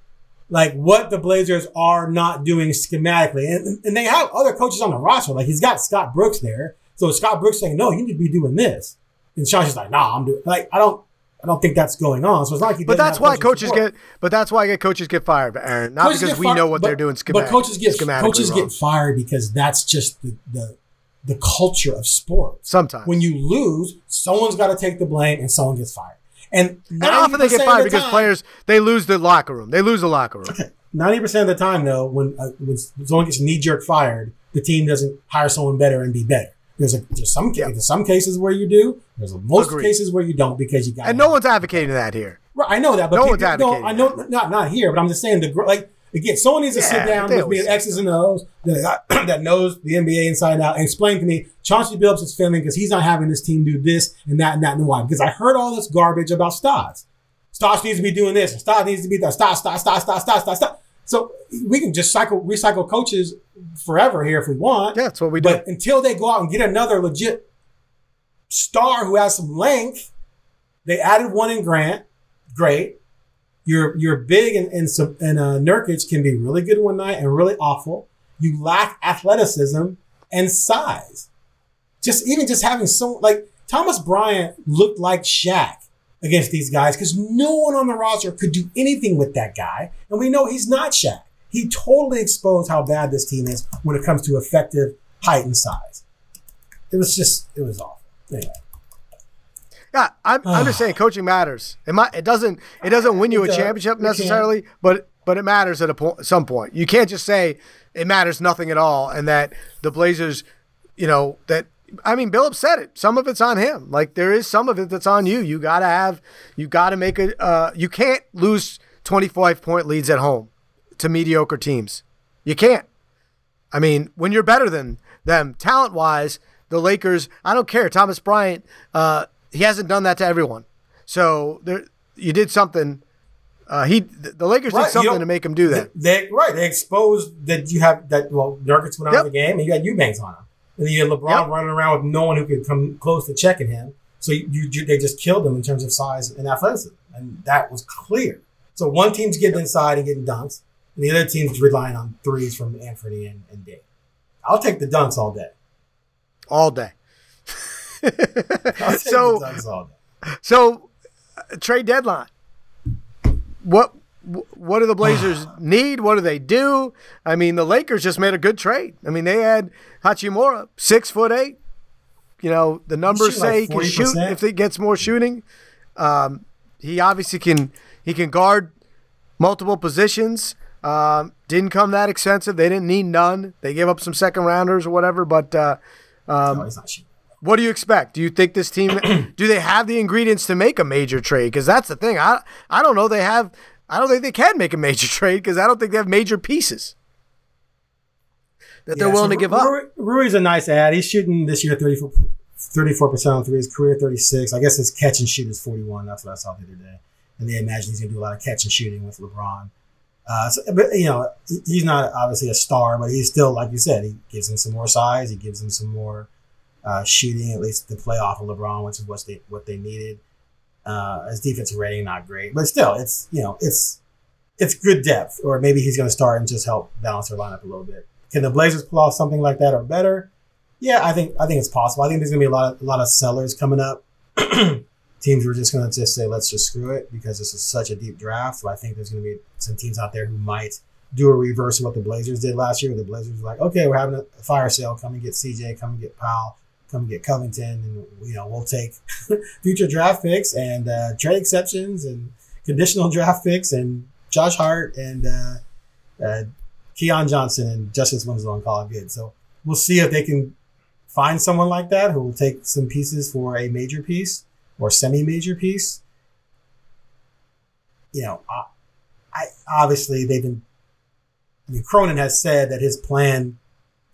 like what the Blazers are not doing schematically. And, and they have other coaches on the roster. Like he's got Scott Brooks there. So Scott Brooks saying, no, you need to be doing this. And Sean's just like, nah, I'm doing like I don't I don't think that's going on. So it's not like But that's why coaches support. get. But that's why coaches get fired, Aaron. Not Coaches because we know what but- they're doing schematic, But coaches get coaches wrong. get fired because that's just the, the the culture of sports. sometimes. When you lose, someone's got to take the blame and someone gets fired. And and often they get fired the because time- players they lose the locker room. They lose the locker room. Ninety percent of the time, though, when uh, when someone gets knee jerk fired, the team doesn't hire someone better and be better. There's a there's some ca- there's some cases where you do. There's most Agreed. cases where you don't because you got And no one's advocating that here. Right, I know that, but no one's advocating I know not not here, but I'm just saying the like again, someone needs to Yeah, sit down with me at X's and O's that, that knows the NBA inside out and explain to me Chauncey Billups is failing because he's not having this team do this and that and that and why. Because I heard all this garbage about Stotts. Stosh needs to be doing this, Stotts needs to be that. Stop, stop, stop, stop, stop, stop, stop. So we can just cycle, recycle coaches forever here if we want. Yeah, that's what we do. But until they go out and get another legit star who has some length, they added one in Grant. Great. You're you're big and and, some, and uh, Nurkic can be really good one night and really awful. You lack athleticism and size. Just even just having some like Thomas Bryant looked like Shaq against these guys because no one on the roster could do anything with that guy, and we know he's not Shaq. He totally exposed how bad this team is when it comes to effective height and size. It was just it was awful. Anyway. Yeah, I'm, I'm just saying coaching matters. It might, it doesn't it doesn't win you a championship necessarily, but but it matters at a point some point. You can't just say it matters nothing at all and that the Blazers, you know, that I mean Billups said it. Some of it's on him. Like there is some of it that's on you. You got to have you got to make a uh, you can't lose 25 point leads at home to mediocre teams. You can't. I mean, when you're better than them talent wise, the Lakers, I don't care. Thomas Bryant, uh, he hasn't done that to everyone. So there, you did something. Uh, he, the Lakers Right, did something don't- to make him do that. They right. They exposed that you have that. Well, Nurkic went out Yep. of the game, and you got Eubanks on him, and then you had LeBron Yep. running around with no one who could come close to checking him. So you, you they just killed him in terms of size and athleticism, and that was clear. So one team's getting inside and getting dunks, and the other team's relying on threes from Anthony and, and Dame. I'll take the dunks all day. all day. So, all day. so uh, trade deadline. What what do the Blazers need? What do they do? I mean, the Lakers just made a good trade. I mean, they had Hachimura, six foot eight. You know, the numbers shooting like say he can shoot if he gets more shooting. Um, he obviously can. He can guard multiple positions. Um, didn't come that expensive. They didn't need none. They gave up some second rounders or whatever. But uh, no, he's not shooting. what do you expect? Do you think this team do they have the ingredients to make a major trade? Because that's the thing. I I don't know. They have. I don't think they can make a major trade because I don't think they have major pieces that they're willing so to give up. Rui- Rui's a nice ad. He's shooting this year 34 percent on three. His career thirty six. I guess his catch and shoot is forty one. That's what I saw the other day. And they imagine he's going to do a lot of catch and shooting with LeBron. Uh, so, but you know, he's not obviously a star, but he's still like you said. He gives him some more size. He gives him some more uh, shooting, at least to play off of LeBron, which is what they what they needed. Uh, his defensive rating not great, but still, it's you know, it's it's good depth. Or maybe he's going to start and just help balance their lineup a little bit. Can the Blazers pull off something like that or better? Yeah, I think I think it's possible. I think there's gonna be a lot of a lot of sellers coming up. teams were just gonna just say let's just screw it because this is such a deep draft. So I think there's gonna be some teams out there who might do a reverse of what the Blazers did last year. The Blazers were like, okay, we're having a fire sale. Come and get CJ. Come and get Powell. Come and get Covington, and you know we'll take future draft picks and uh, trade exceptions and conditional draft picks and Josh Hart and uh, uh, Keon Johnson and Justice Winslow and call it good. So we'll see if they can find someone like that who will take some pieces for a major piece or semi-major piece. You know, I, I obviously they've been. I mean, Cronin has said that his plan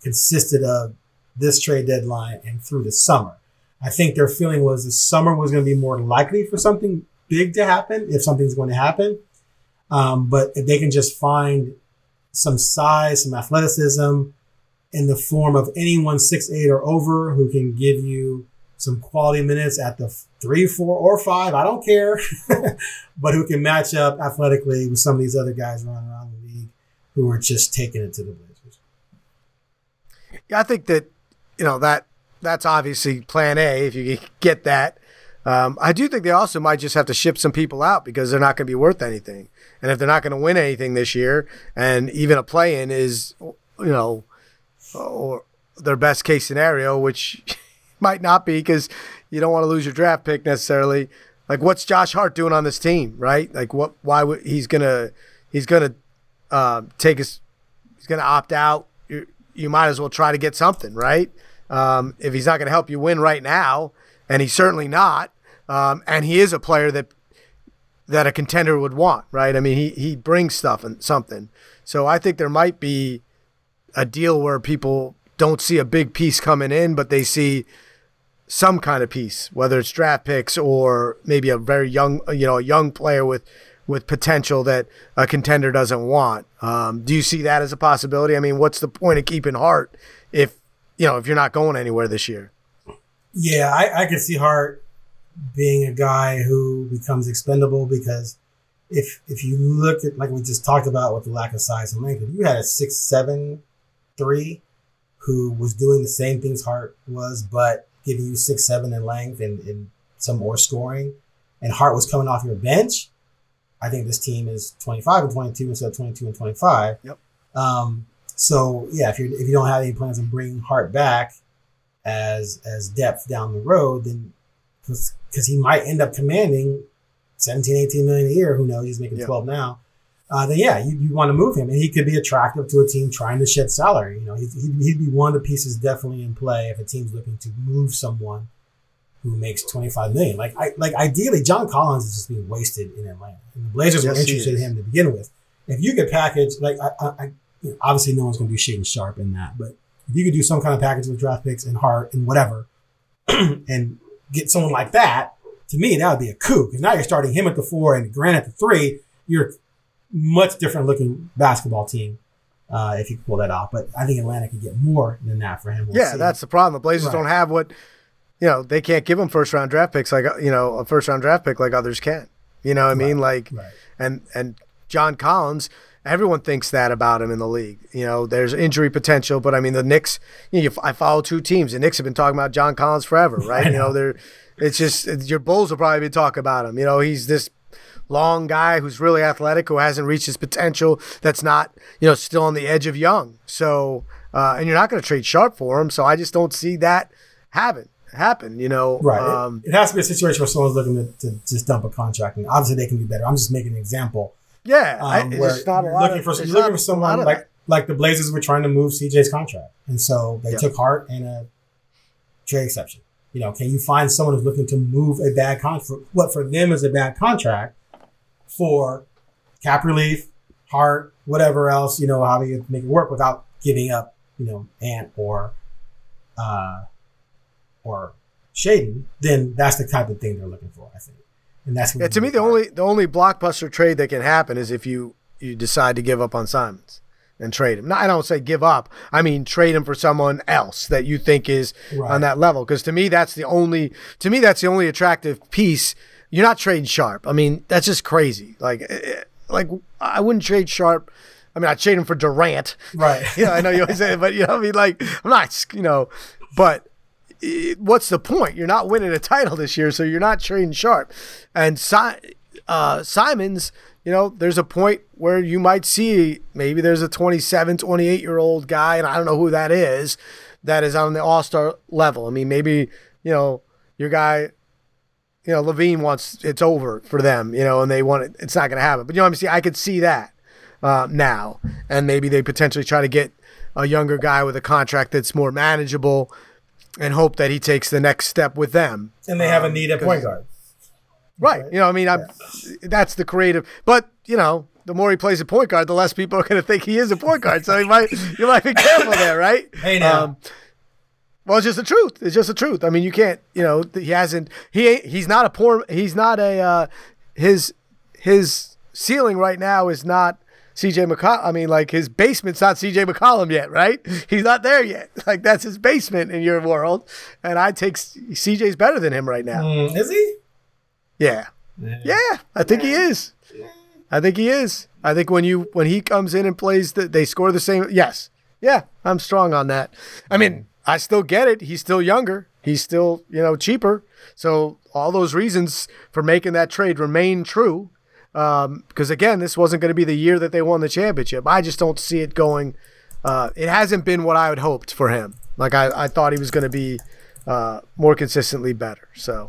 consisted of this trade deadline and through the summer. I think their feeling was the summer was going to be more likely for something big to happen if something's going to happen. Um, but if they can just find some size, some athleticism in the form of anyone six eight or over who can give you some quality minutes at the three, four, or five. I don't care, but who can match up athletically with some of these other guys running around the league who are just taking it to the Blazers. Yeah, I think that you know that that's obviously Plan A if you get that. Um, I do think they also might just have to ship some people out because they're not going to be worth anything, and if they're not going to win anything this year, and even a play-in is, you know, or their best case scenario, which might not be because you don't want to lose your draft pick necessarily. Like, what's Josh Hart doing on this team, right? Like, what? Why would he's gonna he's gonna uh, take his he's gonna opt out. You you might as well try to get something, right? Um, if he's not to help you win right now, and he's certainly not, um, and he is a player that that a contender would want, right? I mean, he he brings stuff and something. So I think there might be a deal where people don't see a big piece coming in, but they see some kind of piece, whether it's draft picks or maybe a very young, you know, a young player with with potential that a contender doesn't want. Um, do you see that as a possibility? I mean, what's the point of keeping Hart if you know if you're not going anywhere this year? Yeah, I, I can see Hart being a guy who becomes expendable because if if you look at like we just talked about with the lack of size and length, if you had a six seven three who was doing the same things Hart was, but giving you six seven in length and, and some more scoring, and Hart was coming off your bench, I think this team is twenty five and twenty two instead of twenty two and twenty five. Yep. Um, so yeah, if you if you don't have any plans of bringing Hart back as as depth down the road, then because he might end up commanding 17, 18 million a year. Who knows? He's making Yeah. 12 now. Uh, then yeah, you, you want to move him, and he could be attractive to a team trying to shed salary. You know, he'd, he'd, he'd be one of the pieces definitely in play if a team's looking to move someone who makes 25 million. Like I like ideally, John Collins is just being wasted in Atlanta, and the Blazers Yes, were interested in him to begin with. If you could package like I, I, you know, obviously no one's going to do Shaedon Sharpe in that, but if you could do some kind of package with draft picks and Hart and whatever, and get someone like that, to me that would be a coup because now you're starting him at the four and Grant at the three. You're much different looking basketball team uh, if you could pull that off. But I think Atlanta could get more than that for him. We'll yeah, see. that's the problem. The Blazers Right. don't have what you know. They can't give him first round draft picks like you know a first round draft pick like others can. You know what I mean? Like right. and and John Collins. Everyone thinks that about him in the league. You know, there's injury potential, but I mean, the Knicks. You know, you- I follow two teams. The Knicks have been talking about John Collins forever, right? I You know, know. they're. It's just your Bulls will probably be talking about him. You know, he's this long guy who's really athletic, who hasn't reached his potential. That's not, you know, still on the edge of young. So, uh, and you're not going to trade Sharpe for him. So I just don't see that happen. Happen. You know, Right. It- Um, it, has to be a situation where someone's looking to, to just dump a contract, and obviously they can be better. I'm just making an example. yeah, I, Um, it's where just not a lot looking of, for looking not for someone like that. like the Blazers were trying to move CJ's contract, and so they Yeah. took Hart and a trade exception. You know, can you find someone who's looking to move a bad contract? What for them is a bad contract for cap relief, Hart, whatever else. You know, how do you make it work without giving up? You know, Ant or uh, or Shaedon, then that's the type of thing they're looking for. I think, and that's Yeah, to me, the only the only blockbuster trade that can happen is if you you decide to give up on Simons and trade him. No, I don't say give up. I mean trade him for someone else that you think is Right. on that level. Because to me, that's the only to me that's the only attractive piece. You're not trading Sharpe. I mean, that's just crazy. Like, eh, eh, like I wouldn't trade Sharpe. I mean, I'd trade him for Durant. right. Yeah, I know you always say it, but you know, I mean, like, I'm not, you know, but i- what's the point? You're not winning a title this year, so you're not trading sharpe. And si- uh, Simons, you know, there's a point where you might see maybe there's a 27, 28 year old guy, and I don't know who that is, that is on the all star level. I mean, maybe, you know, your guy, you know, LaVine wants it's over for them, you know, and they want it, it's not going to happen. But, you know, I'm see, I could see that uh, now, and maybe they potentially try to get a younger guy with a contract that's more manageable, and hope that he takes the next step with them. And they have a Um, need at point guard. Right. You know, I mean, I'm, that's the creative. But you know, the more he plays a point guard, the less people are going to think he is a point guard. So you might you might be careful there, right? Hey, now. Well, it's just the truth. It's just the truth. I mean, you can't. You know, he hasn't. He ain't. He's not a poor. He's not a. Uh, his his ceiling right now is not. CJ McCollum, I mean, like his basement's not CJ McCollum yet, right? He's not there yet. Like that's his basement in your world, and I take CJ's better than him right now. Mm, is he? Yeah, yeah, I think he is. I think he is. I think when you when he comes in and plays, the, they score the same. Yes, yeah, I'm strong on that. I mean, I still get it. He's still younger. He's still you know cheaper. So all those reasons for making that trade remain true. Because again, this wasn't going to be the year that they won the championship. I just don't see it going. Uh, it hasn't been what I had hoped for him. Like I, I thought he was going to be uh, more consistently better. So.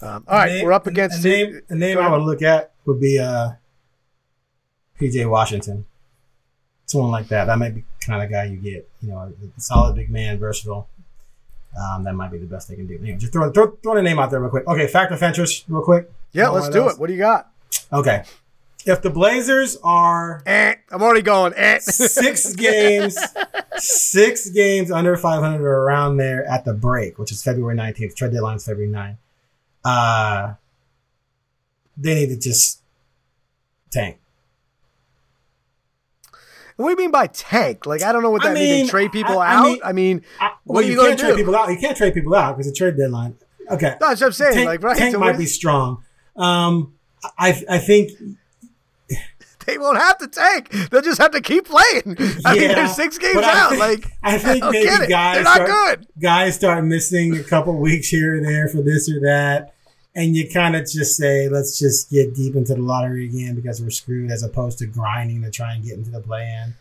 Um, all right, Name- we're up against a name. A name I would look at would be uh, PJ Washington. Someone like that. That might be the kind of guy you get. You know, a solid big man, versatile. Um, that might be the best they can do. Anyway, just throw, throw, throw a name out there real quick. Okay, Fact or Fentress, real quick. Yeah, let's do it. What do you got? Okay, if the Blazers are Eh. I'm already going. Eh. six games, six games under 500 or around there at the break, which is February 19th. Trade deadline is February 9th. Uh, they need to just tank. What do you mean by tank? Like I don't know what I that means. mean, They trade people I- I out. mean- I mean, I, well, are you you, can't trade do? people out. You can't trade people out because the trade deadline. Okay, that's what I'm saying. tank, like right, tank so might what be strong. Um, I I think they won't have to tank. They'll just have to keep playing. I mean, Yeah, they're six games out. think- like I think maybe guys They're not start- good. guys start missing a couple weeks here and there for this or that, and you kind of just say, let's just get deep into the lottery again because we're screwed, as opposed to grinding to try and get into the play-in.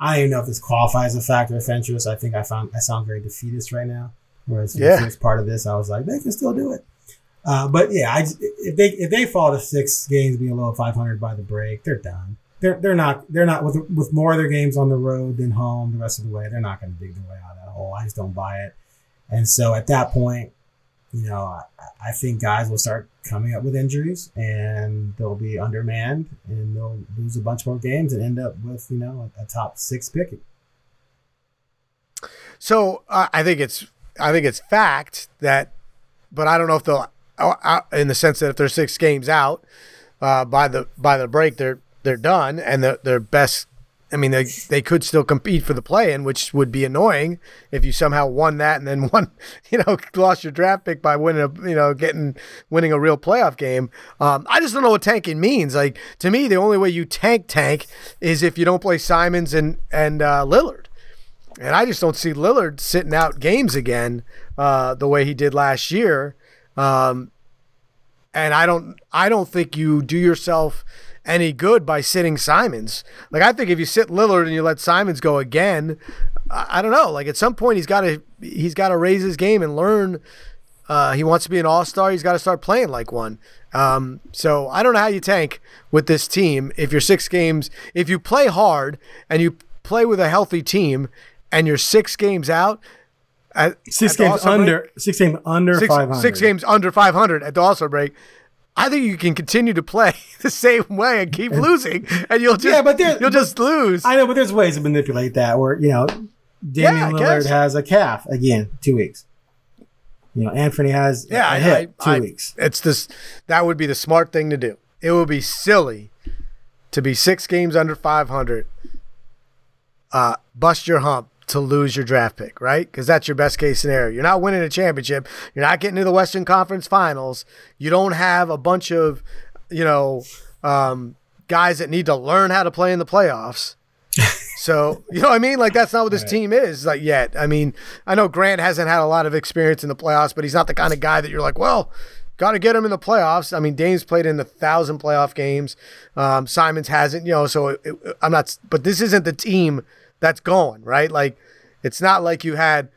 I don't even know if this qualifies a Fact or Fentress. I think I found I sound very defeatist right now. Whereas Yeah. the first part of this, I was like, they can still do it. Uh, but yeah, I, if they if they fall to six games below 500 by the break, they're done. They're they're not they're not with with more of their games on the road than home the rest of the way. They're not going to dig their way out of that hole. I just don't buy it. And so at that point, you know, I, I think guys will start coming up with injuries and they'll be undermanned and they'll lose a bunch more games and end up with you know a, a top six pick. So uh, I think it's I think it's fact that, but I don't know if they'll uh, in the sense that if they're six games out uh, by the by the break, they're they're done and they're, they're best. I mean, they they could still compete for the play-in, which would be annoying if you somehow won that and then won, you know, lost your draft pick by winning a, you know, getting winning a real playoff game. Um, I just don't know what tanking means. Like to me, the only way you tank tank is if you don't play Simons and and uh, Lillard. And I just don't see Lillard sitting out games again uh, the way he did last year. Um, and I don't, I don't think you do yourself any good by sitting Simons. Like I think if you sit Lillard and you let Simons go again, I, I don't know. Like at some point he's got to, he's got to raise his game and learn. Uh, he wants to be an all star. He's got to start playing like one. Um, so I don't know how you tank with this team if you're six games. If you play hard and you play with a healthy team, and you're six games out. At, Six at games under break, six games under six, 500. six games under 500 at the All Star break. I think you can continue to play the same way and keep losing, and you'll just Yeah, but there- you'll just lose. I know, but there's ways to manipulate that where, you know, Yeah, Damian I Lillard has a calf again, two weeks. You know, Anthony has yeah, a I- two I- weeks. It's this. That would be the smart thing to do. It would be silly to be six games under 500, uh, bust your hump to lose your draft pick, right? Because that's your best case scenario. You're not winning a championship. You're not getting to the Western Conference Finals. You don't have a bunch of, you know, um, guys that need to learn how to play in the playoffs. So you know what I mean? Like that's not what this team is like yet. I mean, I know Grant hasn't had a lot of experience in the playoffs, but he's not the kind of guy that you're like, well, got to get him in the playoffs. I mean, Dame's played in a thousand playoff games. Um, Simons hasn't, you know. So it, it- I'm not, but this isn't the team that's going right. Like it's not like you had,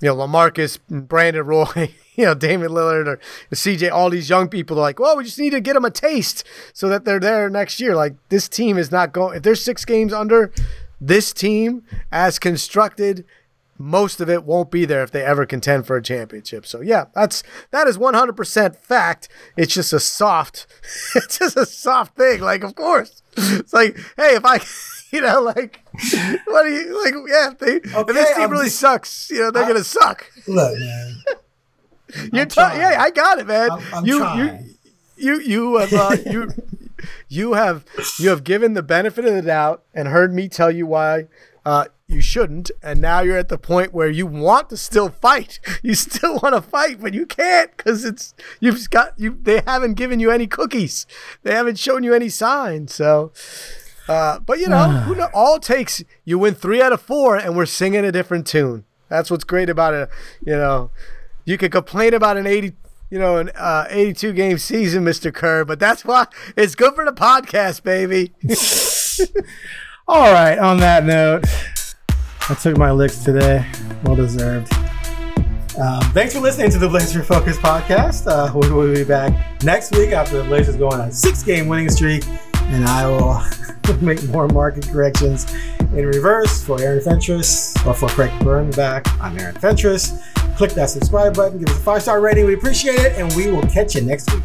you know, Lamarcus, Brandon Roy, you know, Damian Lillard or CJ. All these young people are like, well, we just need to get them a taste so that they're there next year. Like this team is not going. If there's six games under, this team as constructed most of it won't be there if they ever contend for a championship. So yeah, that's that is 100% fact. It's just a soft it's just a soft thing. Like of course. It's like, hey, if I you know like what do you like yeah, they, if Okay, this team I'm really sucks, you know, they're going to suck. Look, man. You're trying. yeah, I got it, man. I'm, I'm you trying. you you you have uh, you you have you have given the benefit of the doubt and heard me tell you why uh, you shouldn't, and now you're at the point where you want to still fight. You still want to fight, but you can't because it's you've got you. They haven't given you any cookies. They haven't shown you any signs. So. Uh, but you know, who know, all it takes you win three out of four, and we're singing a different tune. That's what's great about it. You know, you could complain about an eighty, you know, an uh, eighty-two game season, Mister Kerr, but that's why it's good for the podcast, baby. All right, on that note, I took my licks today. Well deserved. Um, thanks for listening to the Blazer Focus podcast. Uh, we will be back next week after the Blazers go on a six game winning streak, and I will make more market corrections in reverse for Aaron Fentress or for Craig Birnbach. I'm Aaron Fentress. Click that subscribe button, give us a five star rating. We appreciate it, and we will catch you next week.